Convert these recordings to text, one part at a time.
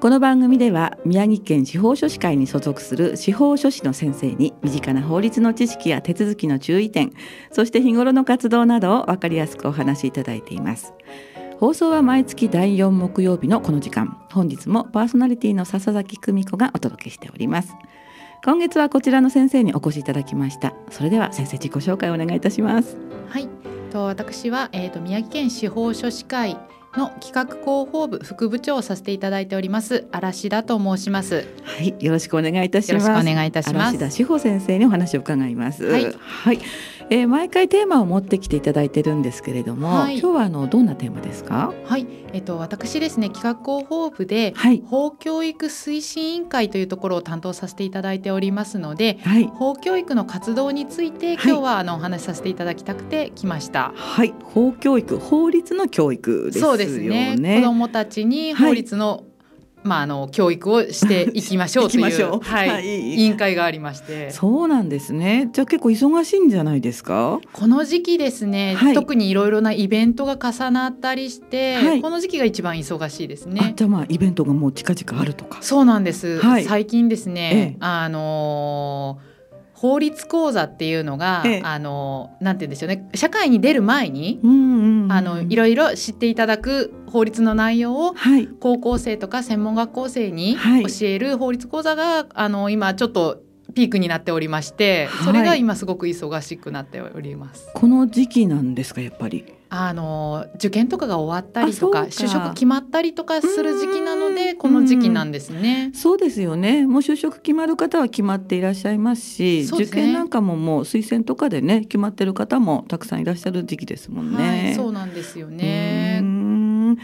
この番組では宮城県司法書士会に所属する司法書士の先生に身近な法律の知識や手続きの注意点そして日頃の活動などを分かりやすくお話しいただいています。放送は毎月第4木曜日のこの時間本日もパーソナリティの笹崎久美子がお届けしております。今月はこちらの先生にお越しいただきました。それでは先生自己紹介をお願いいたします。はい。と私は、えーと宮城県司法書士会の企画広報部副部長をさせていただいております嵐田と申します。はいよろしくお願いいたします。よろしくお願いいたします。嵐田志保先生にお話を伺います。はい、はいえー、毎回テーマを持ってきていただいてるんですけれども、はい。今日はあのどんなテーマですか？はい。えっ、と私ですね企画広報部ではい。法教育推進委員会というところを担当させていただいておりますのではい。法教育の活動について今日はあのお話しさせていただきたくて来ました。はい。法教育法律の教育ですよね。そうですね。子どもたちに法律の、まああの教育をしていきましょうという う。はい、はい。委員会がありまして。そうなんですね。じゃあ結構忙しいんじゃないですか？この時期ですね、はい。特にいろいろなイベントが重なったりして、はい。この時期が一番忙しいですあね。じゃあまあイベントがもう近々あるとか。そうなんです、はい。最近ですね、ええ。あのー法律講座っていうのが、ええ。あのーなんて言うんでしょうね。社会に出る前に、うんうんうん。あのいろいろ知っていただく法律の内容をはい。高校生とか専門学校生にはい。教える法律講座が、あの今ちょっとピークになっておりましてはい。それが今すごく忙しくなっております。この時期なんですかやっぱり？あの受験とかが終わったりとか就職決まったりとかする時期なのでこの時期なんですね。そうですよねもう就職決まる方は決まっていらっしゃいますしね受験なんかももう推薦とかでね決まってる方もたくさんいらっしゃる時期ですもんね。はい、そうなんですよね。ん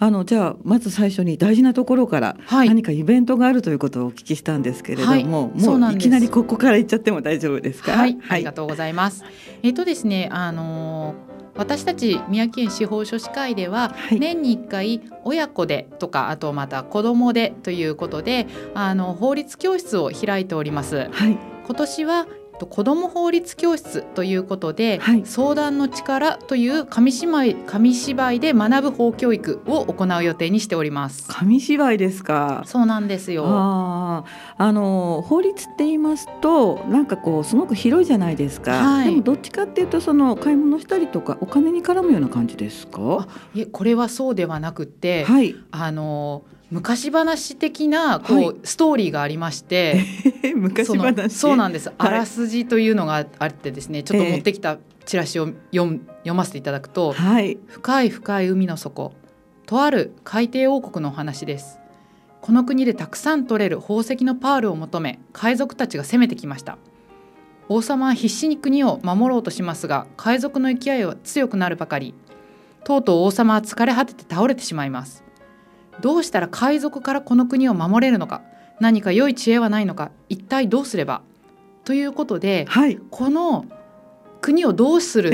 あのじゃあまず最初に大事なところからはい何かイベントがあるということをお聞きしたんですけれども、はいそもういきなりここから行っちゃっても大丈夫ですか？はい、ありがとうございます。えっとですね、あのー私たち宮城県司法書士会では、はい年に1回親子でとかあとまた子供でということであの法律教室を開いております。はい今年はと子ども法律教室ということで、はい相談の力という紙芝居紙芝居で学ぶ法教育を行う予定にしております。紙芝居ですか？そうなんですよ。あの法律って言いますとなんかこうすごく広いじゃないですか、はいでもどっちかっていうとその買い物したりとかお金に絡むような感じですか？いえこれはそうではなくって、はいあの昔話的なこう、はいストーリーがありまして 昔話。そうなんです、あらすじというのがあってですねちょっとええ。持ってきたチラシを読む読ませていただくとはい「深い深い海の底とある海底王国のお話です」この国でたくさん取れる宝石のパールを求め海賊たちが攻めてきました。王様は必死に国を守ろうとしますが海賊の勢いは強くなるばかり。とうとう王様は疲れ果てて倒れてしまいますどうしたら海賊からこの国を守れるのか何か良い知恵はないのか一体どうすれば？ということではい。この国をどうする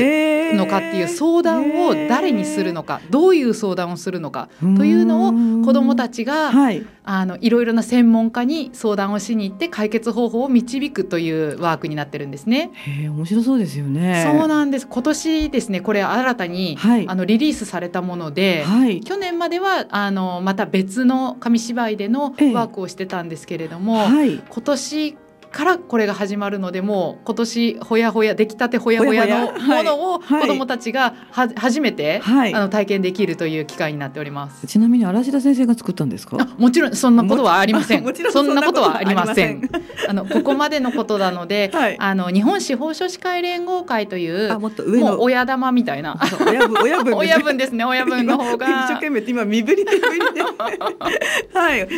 のかっていう相談を誰にするのか、どういう相談をするのかというのを子どもたちちがはい。あのいろいろな専門家に相談をしに行って解決方法を導くというワークになってるんですね。へえ面白そうですよね。そうなんです。今年ですねこれ新たに、はい。あのリリースされたもので、はい。去年まではあのまた別の紙芝居でのええ。ワークをしてたんですけれども、はい。今年からこれが始まるのでもう今年ほやほや出来たてほやほやのものをはい。子どもたちがは初めて、はい。あの体験できるという機会になっております。ちなみに嵐田先生が作ったんですか？あもちろんそんなことはありません。そんなことはありません。あのここまでのことなので、はい。あの日本司法書士会連合会というあもっと上の。親玉みたいな。親分親分親分ですね親分の方今一生が懸命今身振りで身振りで。はい。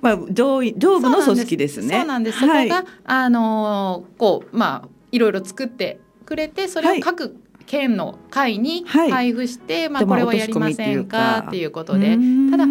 まあ上位上部の組織ですね。そうなんです。そこはい。が、あのーこうまあいろいろ作ってくれてそれを各県の会にはい。配布して、までまああこれはやりませんかっていうことで。ただ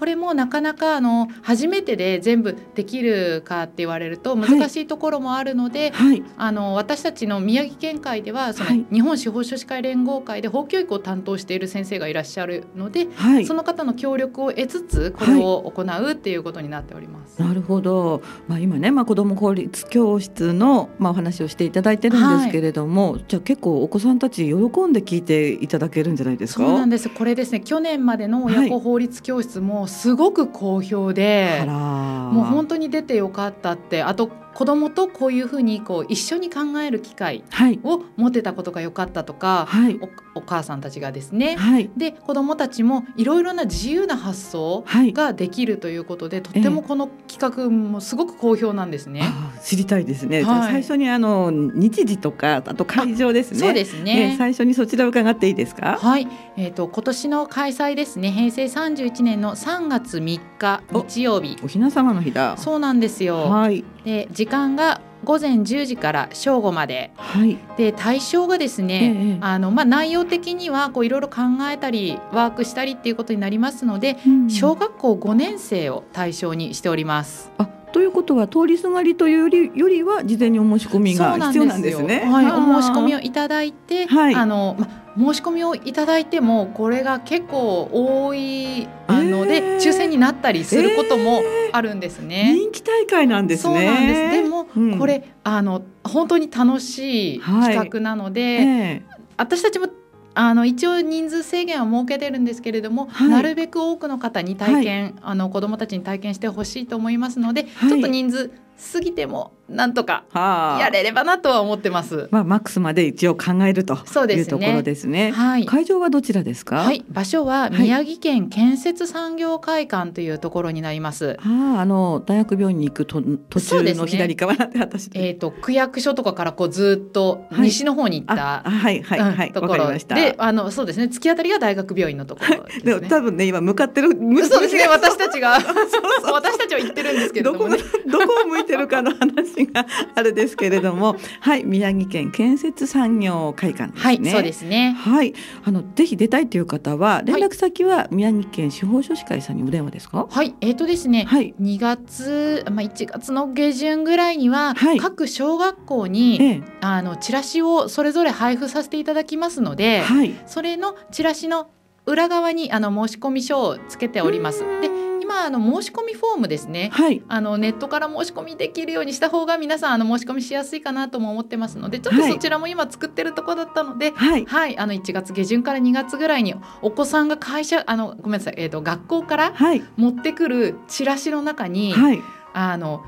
これもなかなかあの初めてで全部できるかって言われると難しいところもあるので、はい。あの私たちの宮城県会ではその、はい。日本司法書士会連合会で法教育を担当している先生がいらっしゃるので、はい。その方の協力を得つつこれを行うっていうことになっております。なるほど、まあ、今ね、まあ、子ども公立教室の、まあ、お話をしていただいてるんですけれども、じゃあ結構お子さんたち喜んで聞いていただけるんじゃないですか？そうなんです。これですね去年までの親子法律教室もすごく好評で、もう本当に出てよかったって。あと子供とこういうふうにこう一緒に考える機会はい。を持てたことが良かったとかはい。おお母さんたちがですねはい。で子どもたちもいろいろな自由な発想はい。ができるということでとってもこの企画もすごく好評なんですね。あ知りたいですね、最初にあの日時とかあと会場ですね。そうですね。え最初にそちらを伺っていいですか？はい、えー、と今年の開催ですね。平成31年の3月3日お。日曜日。おひな様の日だ。そうなんですよ。はいで時間が午前10時から正午まで。はい。で対象がですえね、えあのまあ、内容的にはこういろいろ考えたりワークしたりっていうことになりますので、うん。小学校5年生を対象にしております。あということは通りすがりというよりよりは事前にお申し込みが必要なんですね。はい、お申し込みをいただいて、はい。あのま申し込みをいただいてもこれが結構多いあので、えー。抽選になったりすることもあるんですね。人気大会なんですね。そうなんです。でも、うん。これあの本当に楽しいはい。企画なので、ええ。私たちもあの一応人数制限は設けてるんですけれども、はい。なるべく多くの方に体験、あの子どもたちに体験してほしいと思いますので、はい。ちょっと人数過ぎてもなんとかはあやれればなとは思ってます。まあマックスまで一応考えるというところですね。はい。会場はどちらですか？はい、場所ははい宮城県建設産業会館というところになります。あああの大学病院に行くと途中の左側なんて私。えっ、と区役所とかからこうずっとはい西の方に行った、はいはいうんはいところわかりました。で、あのそうですね。突き当たりが大学病院のところですでもね。多分ね今向かってるむそうですね。む私たちが私たちは言ってるんですけれどどもね。どこを向いてるかの話があるですけれども、はい宮城県建設産業会館ですね。はい、そうですね。はい、あのぜひ出たいという方は連絡先は宮城県司法書士会さんにお電話ですか？はい、えっ、とですね。はい。2月、まあ、1月の下旬ぐらいには、はい各小学校にええ、あのチラシをそれぞれ配布させていただきますので、はい。それのチラシの裏側にあの申し込み書をつけております。で今あの申し込みフォームですね。はい。あのネットから申し込みできるようにした方が皆さんあの申し込みしやすいかなとも思ってますのでちょっとはいそちらも今作ってるところだったので、はい。はい、あの1月下旬から2月ぐらいにお子さんが会社あのごめんなさい、えー、と学校からはい。持ってくるチラシの中に、はい。あの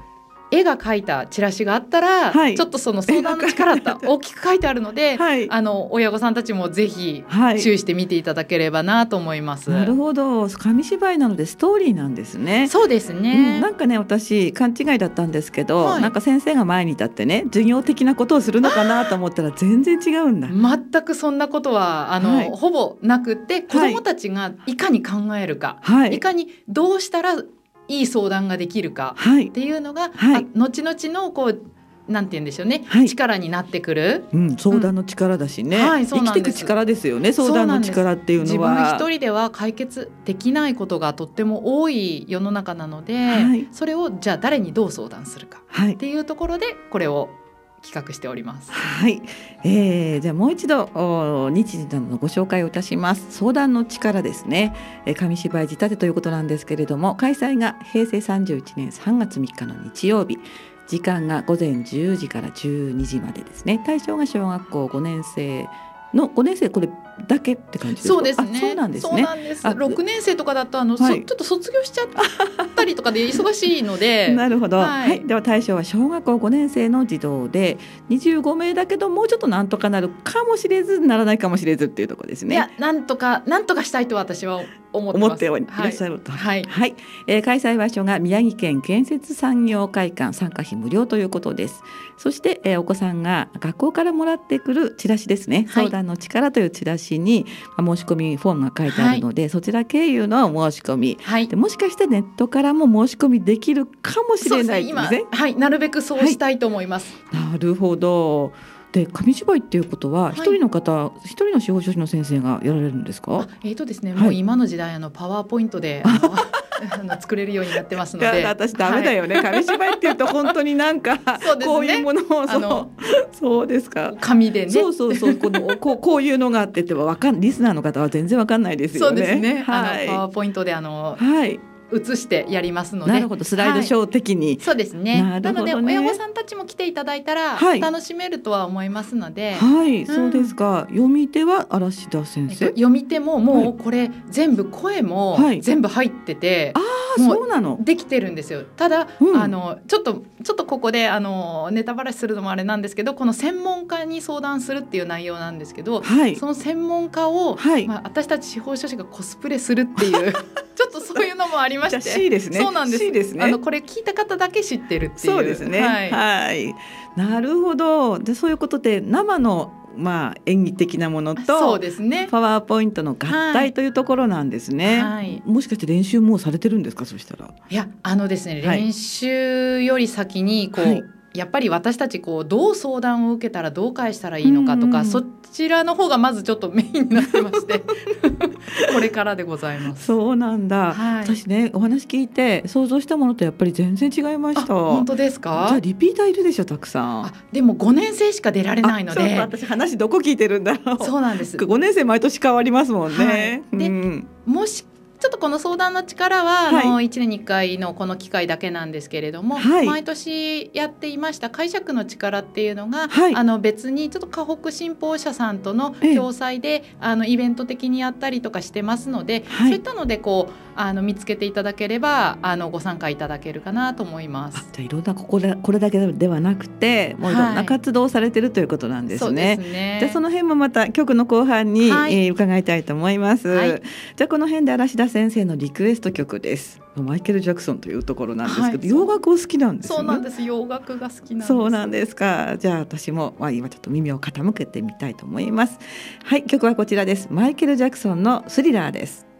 絵が描いたチラシがあったら、はいちょっとその相談の力って大きく書いてあるので、はい。あの親御さんたちもぜひはい。注意して見ていただければなと思います。なるほど紙芝居なのでストーリーなんですね。そうですうん、ね。なんかね私勘違いだったんですけど、はいなんか先生が前に立ってね授業的なことをするのかなと思ったら全然違うんだ。全くそんなことはあの、はいほぼなくって子どもたちがいかに考えるか、、はいい。かにどうしたらいい相談ができるかはい。っ。ていうのが、はい。あ後々のこうなんて言うんでしょうね、はい。力になってくる。うん、相談の力だしね、うんはい生きていく力ですよね相談の力っていう自のは。分一人では解決できないことがとっても多い世の中なので、はい。それをじゃあ誰にどう相談するかはい。っ。ていうところでこれを企画しております。はい、えー、じゃあもう一度日時などのご紹介をいたします。相談の力ですね、えー紙芝居仕立てということなんですけれども開催が平成31年3月3日の日曜日。時間が午前10時から12時までですね。対象が小学校5年生の5年生これだけって感じですか？そうですね。あそうなんですね六年生とかだとあの、そはいちょっと卒業しちゃったりとかで忙しいので、なるほど、ははいいでは対象は小学校5年生の児童で25名だけどもうちょっとなんとかなるかもしれずならないかもしれずっていうところですね。いやなんとかなんとかしたいと私は思ってます。思っていらっしゃると。はい。はい、えー開催場所が宮城県建設産業会館参加費無料ということです。そして、えーお子さんが学校からもらってくるチラシですね。はい相談の力というチラシに、まあ、申し込みフォームが書いてあるので、そちら経由の申し込み。はいで。もしかしてネットからも申し込みできるかもしれないです今ね。はいなるべくそうしたいと思います。なるほど。で紙芝居っていうことははい一人の方一、人の司法書士の先生がやられるんですか？あ。えーとですね、はいもう今の時代あのパワーポイントで あの作れるようになってますので。私ダメだよね、紙芝居って言うと本当になんかね。こういうものをそのそうですか。はい、紙でね。そうそうそうこのこうこういうのがあってってわかんリスナーの方は全然わかんないですよね。そうですね、はい。あのパワーポイントであのはい、映してやりますので。なるほど。スライドショー的に、そうですね。ね。ので親御さんたちも来ていただいたらはい。楽しめるとは思いますので、はい、そうですか。読み手は嵐田先えっと生。読み手ももはうこれ全部声もはい。全部入ってて、ああ、もうそうなの？できてるんですよ。ただ、うん。あのちょっとちょっとここであのネタバラシするのもあれなんですけどこの専門家に相談するっていう内容なんですけど、はい。その専門家を、はい。まあ、私たち司法書士がコスプレするっていう ちょっとそういうのもありまじゃあして C ですね。そうなんです C ですね。あのこれ聞いた方だけ知ってるっていうそうですね。はいはい。なるほど。で、そういうことで生のまあ演技的なものそうとですねパワーポイントの合はい体というところなんですね。はいもしかして練習もうされてるんですか？そしたら。いやあのですねはい練習より先にこう、はいやっぱり私たちこうどう相談を受けたらどう返したらいいのかとか、うんうんそちらの方がまずちょっとメインになってまして これからでございます。そうなんだ。はい私ねお話聞いて想像したものとやっぱり全然違いまあした。本当ですじゃリピーターいるでしょたくさん。あでも5年生しか出られないのあそうで私話どこ聞いてるんだろう。そうなんです五年生毎年変わりますもんね。はいでうんもしちょっとこの相談の力は、はい。あの1年に1回のこの機会だけなんですけれども、はい。毎年やっていました解釈の力っていうのが、はい。あの別にちょっと河北新報社さんとのええ。共催で、あのイベント的にやったりとかしてますので、はい。そういったのでこうあの見つけていただければあのご参加いただけるかなと思いまあす。じゃあいろんなここでこれだけではなくてもういろんはない活動をされてるということなんですそうね。ですね。じゃあその辺もまた局の後半に、はいえー伺いたいと思います。はいじゃあこの辺で嵐田先生のリクエスト曲です。マイケルジャクソンというところなんですけど、はい洋楽お好きなんですよね。そうなんです。洋楽が好きなんです。そうなんですか。じゃあ私もまあ今ちょっと耳を傾けてみたいと思います。はい、曲はこちらです。マイケルジャクソンのスリラーです。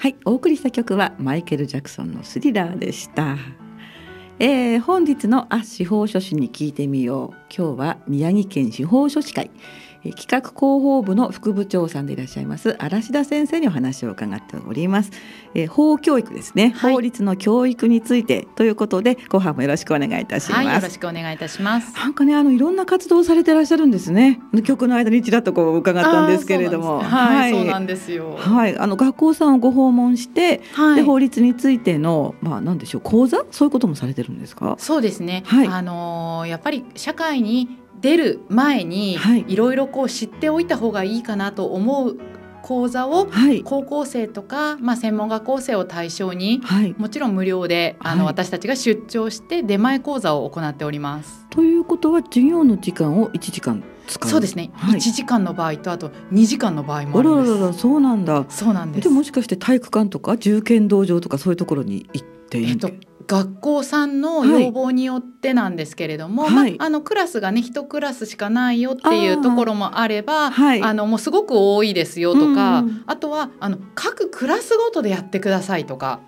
はい、お送りした曲はマイケルジャクソンのスリラーでした。えー、本日のあ司法書士に聞いてみよう。今日は宮城県司法書士会。えー企画広報部の副部長さんでいらっしゃいます嵐田先生にお話を伺っております。えー法教育ですね、はい法律の教育についてということで後半もよろしくお願いいたします。はい、よろしくお願いいたします。なんかねあのいろんな活動をされていらっしゃるんですね。曲の間にちらっとこう伺ったんですけれども、ねはい、そうなんですよ。はい、あの学校さんをご訪問して、はいで法律についてのまあなんでしょう講座？そういうこともされてるんですか？そうですね。はいあのーやっぱり社会に出る前に、はいい、ろいろこう知っておいた方がいいかなと思う講座をはい高校生とか、まあ、専門学校生を対象にはい。もちろん無料であの、はい私たちが出張して出前講座を行っております。ということは授業の時間を1時間使う。そうですね、はい1時間の場合とあと2時間の場合もあらあるんです。ららそうなんだ。そうなんですでもしかして体育館とか重剣道場とかそういうところに行っていいえっと、学校さんの要望によってなんですけれども、はい。まあ、あのクラスがね一クラスしかないよっていうところもあればはい。あのもうすごく多いですよとか、うんあとはあの各クラスごとでやってくださいとか。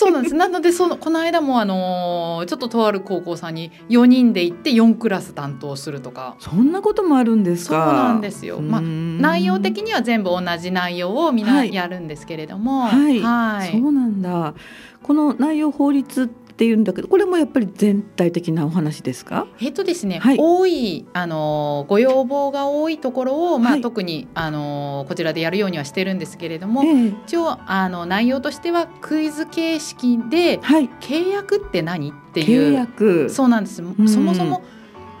そうなんです。なのでそのこの間もあのーちょっととある高校さんに4人で行って4クラス担当するとか。そんなこともあるんですそうか。なんですよ。まあ内容的にには全部同じ内容をみんはないやるんですけれども、はいはいそうなんだ。この内容法律っていうんだけど、これもやっぱり全体的なお話ですか？えっとですね、はい。多いあのご要望が多いところを、まあはい。特にあのこちらでやるようにはしてるんですけれども、ええ。一応あの内容としてはクイズ形式ではい。契約って何？ってい契う約。そうなんです、ん。そもそも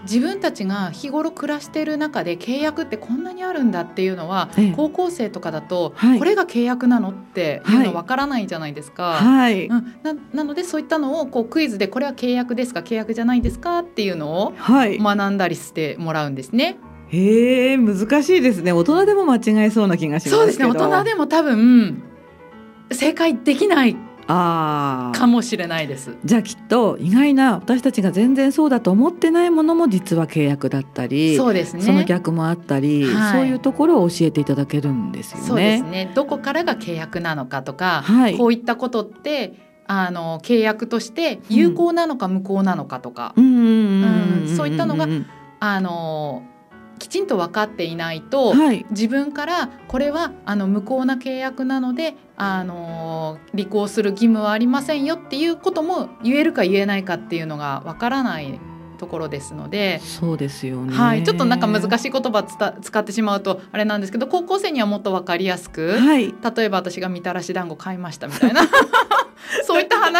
自分たちが日頃暮らしてる中で契約ってこんなにあるんだっていうのは、ええ高校生とかだと、はいこれが契約なのっていうのわからないじゃないですか。はい。うん、ななのでそういったのをこうクイズでこれは契約ですか契約じゃないですかっていうのをはい。学んだりしてもらうんですね。へえ、難しいですね。大人でも間違えそうな気がしますけど。そうですね大人でも多分正解できないああ。かもしれないです。じゃあきっと意外な私たちが全然そうだと思ってないものも実は契約だったり、そうですね。その逆もあったり、はいそういうところを教えていただけるんですよね。そうですね。どこからが契約なのかとか、はいこういったことってあの契約として有効なのか無効なのかとか、うんうんうんうんうんそういったのがうんあのきちんと分かっていないと、はい。自分からこれはあの無効な契約なので、あの履行する義務はありませんよっていうことも言えるか言えないかっていうのがわからないところですので。そうですよね。はい、ちょっとなんか難いしい言葉つた使ってしまうとあれなんですけど高校生にはもっと分かりやすく、はい。例えば私がみたらし団子買いましたみたいな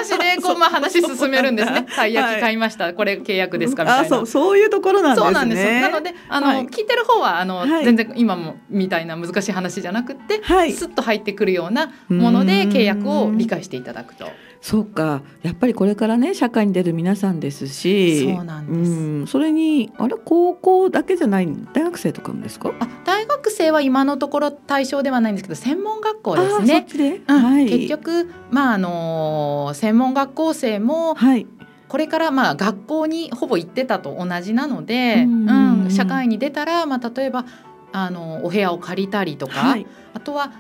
話でこう、まあ、話進めるんですね。たい焼き買いました、これ契約ですかみたいな。あそうそういうところなんですね。そうなんですよ。なのであの、はい。聞いてる方はあの、はい。全然今もみたいな難しい話じゃなくって、はい。スッと入ってくるようなものでうん。契約を理解していただくと。そうか。やっぱりこれからね社会に出る皆さんですしそうなんです。うん。それにあれ高校だけじゃない大学生とかもですか？あ大学生は今のところ対象ではないんですけど専門学校ですあねそ。っちで、うん。はい。結局、まああの専門学校生もはい。これからまあ学校にほぼ行ってたと同じなので、うんうん社会に出たら、まあ、例えばあのお部屋を借りたりとか、はい。あとは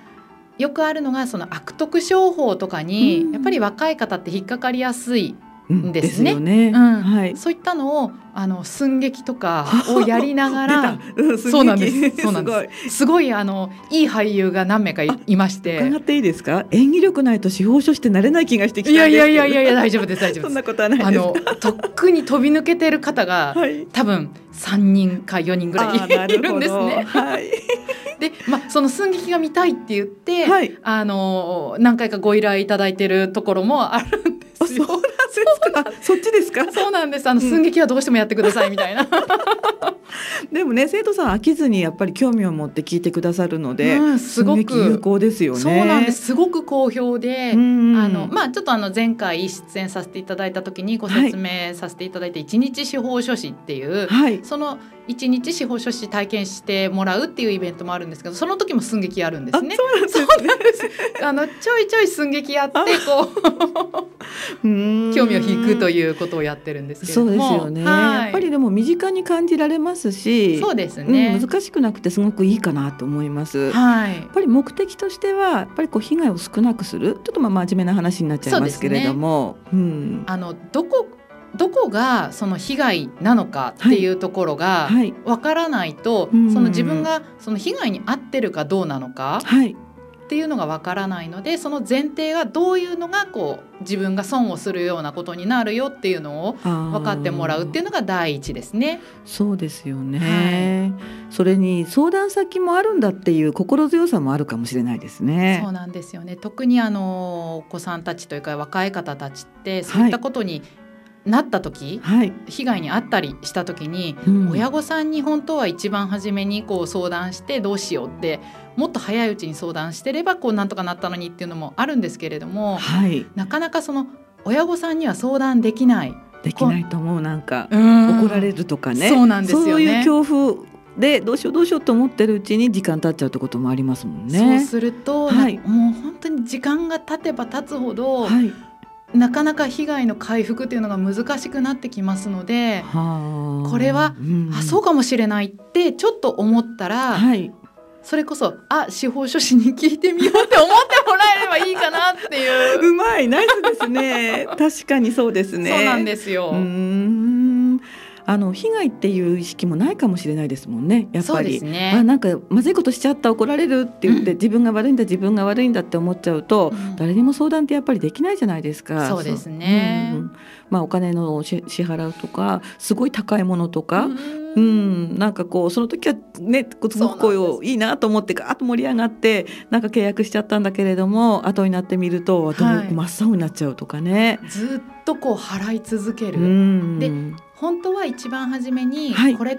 よくあるのがその悪徳商法とかに、うん。やっぱり若い方って引っかかりやすい、うんですね。よね、うん。はい。そういったのをあの寸劇とか をやりながらそうなんです。そうなんです。ごい。すごいあのいい俳優が何名かいまして。伺っていいですか？演技力ないと司法書士ってなれない気がしてきた。いやいやいやいやいや大丈夫です大丈夫そんです。なことはないあですのとっくに飛び抜けてる方が、はい。多分3人か4人ぐらいるいるんですね。はい。で、まあ、その寸劇が見たいって言って、はい。あの何回かご依頼いただいてるところもあるんですよ。あそうそっちですか？そうなんです。あのうん。寸劇はどうしてもやってくださいみたいな。でもね生徒さん飽きずにやっぱり興味を持って聞いてくださるので、うんすごく。有効ですよね。そうなんです。すごく好評で。うんあのまあ、ちょっとあの前回出演させていただいた時にご説明させていただいて一日司法書士っていう、はい。その一日司法書士体験してもらうっていうイベントもあるんですけどその時も寸劇やるんであすね。そうなんです。ねあのちょいちょい寸劇やってあこう。うん。興味を引くということをやってるんですけれどそうもですよね、はい。やっぱりでも身近に感じられますしそうですね、うん、難しくなくてすごくいいかなと思います。やっはいぱり目的としてはやっぱりこう被害を少なくするちょっとまあ真面目な話になっちゃいますけれども。う、ん、あのどこどこがその被害なのかっていうところがはい。わからないと、うん。その自分がその被害に遭ってるかどうなのか。はいっていうのがわからないのでその前提がどういうのがこう自分が損をするようなことになるよっていうのを分分かってもらうっていうのが第一ですね。そうですよね、それに相談先もあるんだっていう心強さもあるかもしれないですね。そうなんですよね。特にあのお子さんたちというか若い方たちってそういったことになった時、はい、被害に遭ったりした時に、うん。親御さんに本当は一番初めにこう相談してどうしようってもっと早いうちに相談してればこうなんとかなったのにっていうのもあるんですけれどもはい。なかなかその親御さんには相談できない。できないと思うなんか怒怒られるとかね。そうなんですよね。いう恐怖でどうしようどうしようと思ってるうちに時間経っちゃうってこともありますもんね。そうすると、はい。なもう本当に時間が経てば経つほど、はい、なかなか被害の回復っていうのが難しくなってきますので、はあ。これはうん。あそうかもしれないってちょっと思ったら、はい。それこそあ司法書士に聞いてみようって思ってもらえればいいかなっていう。うまい。ナイスですね。確かにそうですね。そうなんですよ。うーんあの被害っていう意識もないかもしれないですもんねやっぱり。すね。あなんかまずいことしちゃった怒られるって言って、うん。自分が悪いんだ自分が悪いんだって思っちゃうと、うん。誰にも相談ってやっぱりできないじゃないですか。そうですね。うんまあお金の支支払うとかすごい高いものとか、うん。うん、なんかこうその時はねすごくこそういいなと思ってガーッと盛り上がってなんか契約しちゃったんだけれども後になってみると後はい。真っ青になっちゃうとかね。ずっとこう払い続ける。うん、で本当は一番初めに、はい。これ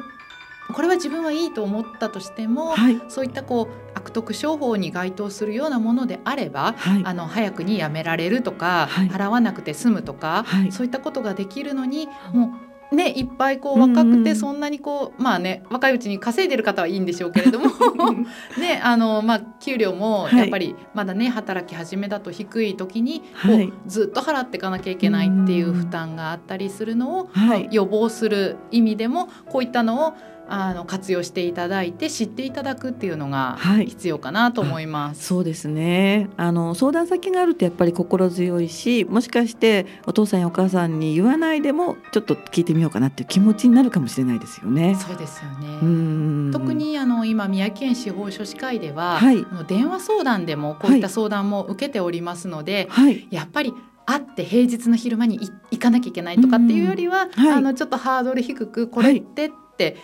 これは自分はいいと思ったとしても、はい。そういったこう悪徳商法に該当するようなものであれば、はい。あの早くにやめられるとか、はい。払わなくて済むとか、はい。そういったことができるのにもうねいっぱいこう若くてそんなにこうまあね若いうちに稼いでる方はいいんでしょうけれども ねあのまあ給料もはい。やっぱりまだね働き始めだと低い時にこう、はい。ずっと払っていかなきゃいけないっていう負担があったりするのを、はい。予防する意味でもこういったのをあの活用していただいて知っていただくっていうのがはい。必要かなと思います。そうですね。あの相談先があるとやっぱり心強いしもしかしてお父さんやお母さんに言わないでもちょっと聞いてみようかなっていう気持ちになるかもしれないですよね。そうですよね。うん。特にあの今宮城県司法書士会では、はい。電話相談でもこういった相談も受けておりますので、はい。やっぱり会って平日の昼間にい行かなきゃいけないとかっていうよりは、はい。あのちょっとハードル低くこれってって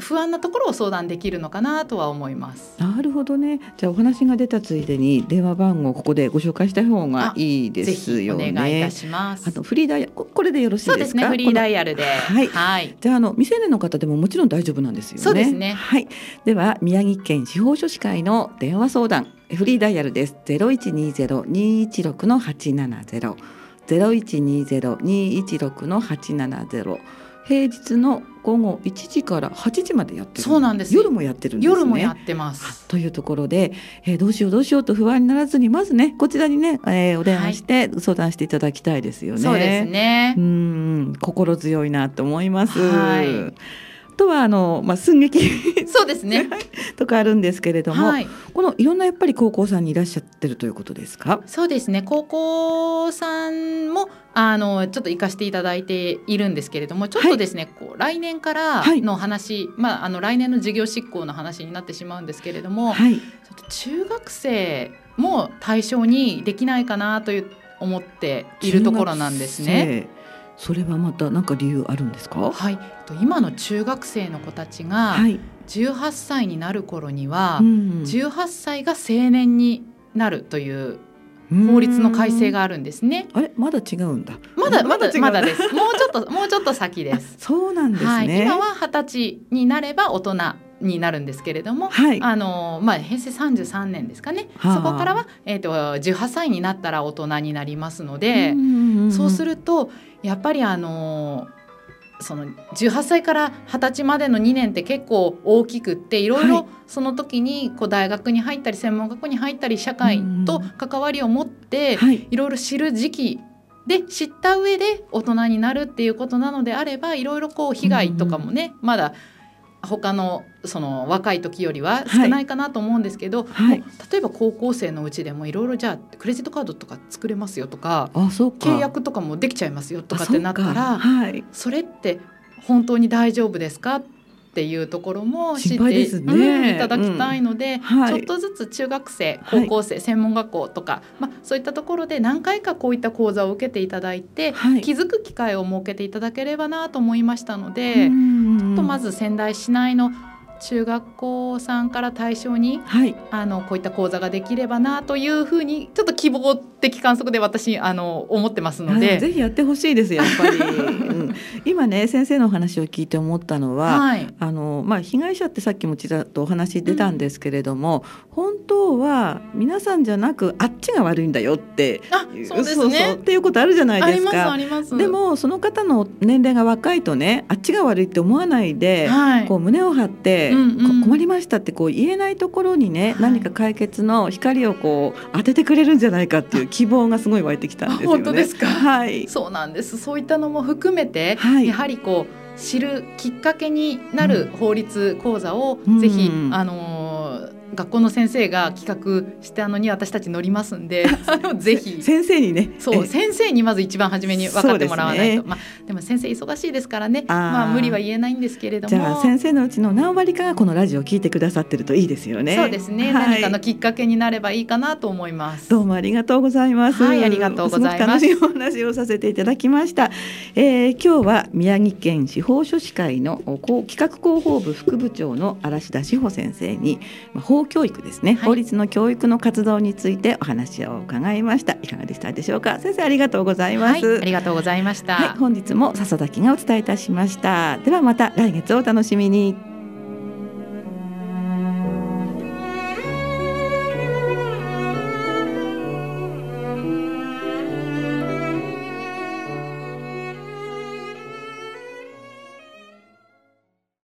不安なところを相談できるのかなとは思います。なるほどね。じゃあお話が出たついでに電話番号をここでご紹介した方がいいでぜすよひお願いいねた。しますあ。のフリーダイヤルここれでよろしいそうですね。ですか。フリーダイイヤルで、はいはい、じゃああの未成年の方でももちろん大丈夫なんですよね。そうですねはい。では宮城県司法書士会の電話相談フリーダイヤルです。ゼロ一二ゼロ二一六の八七ゼロゼロ一二ゼロ二一六の八七ゼロ平日の午後1時から8時までやってるそうなんです夜もやってるんですね夜もやってます。というところで、えーどうしようどうしようと不安にならずにまずねこちらにね、えーお電話して相談していただきたいですよね。そうですねう。ん心強いなと思います。はいあとはあのまあ寸劇 そうですね。とかあるんですけれども、はい。このいろんなやっぱり高校さんにいらっしゃってるということですか？そうですね高校さんもあのちょっと行かせていただいているんですけれどもちょっとですね、こう来年からはいの話、まああの来年の授業執行の話になってしまうんですけれども、はい。ちょっと中学生も対象にできないかなという思っているところなんですね。それはまた何か理由あるんですか？はい、と今の中学生の子たちがはい。18歳になる頃には、うん18歳が成年になるという法律の改正があるんですね。あれ？まだ違うんだ。まだまだまだです。もうちょっともうちょっと先です。そうなんですね。はい、今は二十歳になれば大人になるんですけれども、はいあのまあ平成三十三年ですかね。はあそこからはえっ、と十八歳になったら大人になりますので、んそうするとやっぱりあのその18歳から20歳までの2年って結構大きくっていろいはい。ろその時にこう大学に入ったり専門学校に入ったり社会と関わりを持ってはい。いろいろ知る時期で知った上で大人になるっていうことなのであればいろいろこう被害とかもね、まだ他のその若い時よりは少ないかなと思うんですけど、はい例えば高校生のうちでもいろいろじゃあクレジットカードとか作れますよとか。契約とかもできちゃいますよとかってなったらはい。それって本当に大丈夫ですか？っていうところも知っていただきたいので、はい。ちょっとずつ中学生はい。高校生、専門学校とか、まあ、そういったところで何回かこういった講座を受けていただいて、はい。気づく機会を設けていただければなと思いましたので、うちんょっとまず仙台市内の中学校さんから対象にはい。あのこういった講座ができればなというふうにちょっと希望的観測で私あの思ってますのあで。ぜひやってほしいですやっぱり、うん、今ね先生のお話を聞いて思ったのは、はい、あのまあ、被害者ってさっきもちらっとお話出たんですけれども、本当は皆さんじゃなくあっちが悪いんだよってあそうですそうねっていうことあるじゃないありますですかあ。ります。でもその方の年齢が若いとねあっちが悪いって思わないで、はい、こう胸を張って、うんうんこ困りましたってこう言えないところにね、はい何か解決の光をこう当ててくれるんじゃないかっていう希望がすごい湧いてきたんですよね。あ本当ですか？はい。そうなんです。そういったのも含めて、はいやはりこう知るきっかけになる法律講座をうんぜひ、うんあのー学校の先生が企画したのに私たち乗りますんで、ぜひ。先生にね。そうえ先生にまず一番初めに分かってもらわないと、ねまあでも先生忙しいですからねまあ無理は言えないんですけれどもじゃあ先生のうちの何割かがこのラジオを聞いてくださってるといいですよね。そうですね、はい何かのきっかけになればいいかなと思います。どうもありがとうございます。はいありがとうございます楽しいお話をさせていただきました。えー今日は宮城県司法書士会の企画広報部副部長の嵐田志保先生に、まあ、法教育ですね、はい法律の教育の活動についてお話を伺いました。いかがでしたでしょうか？先生ありがとうございます。はい、ありがとうございました。はい、本日も笹崎がお伝えいたしました。ではまた来月お楽しみに。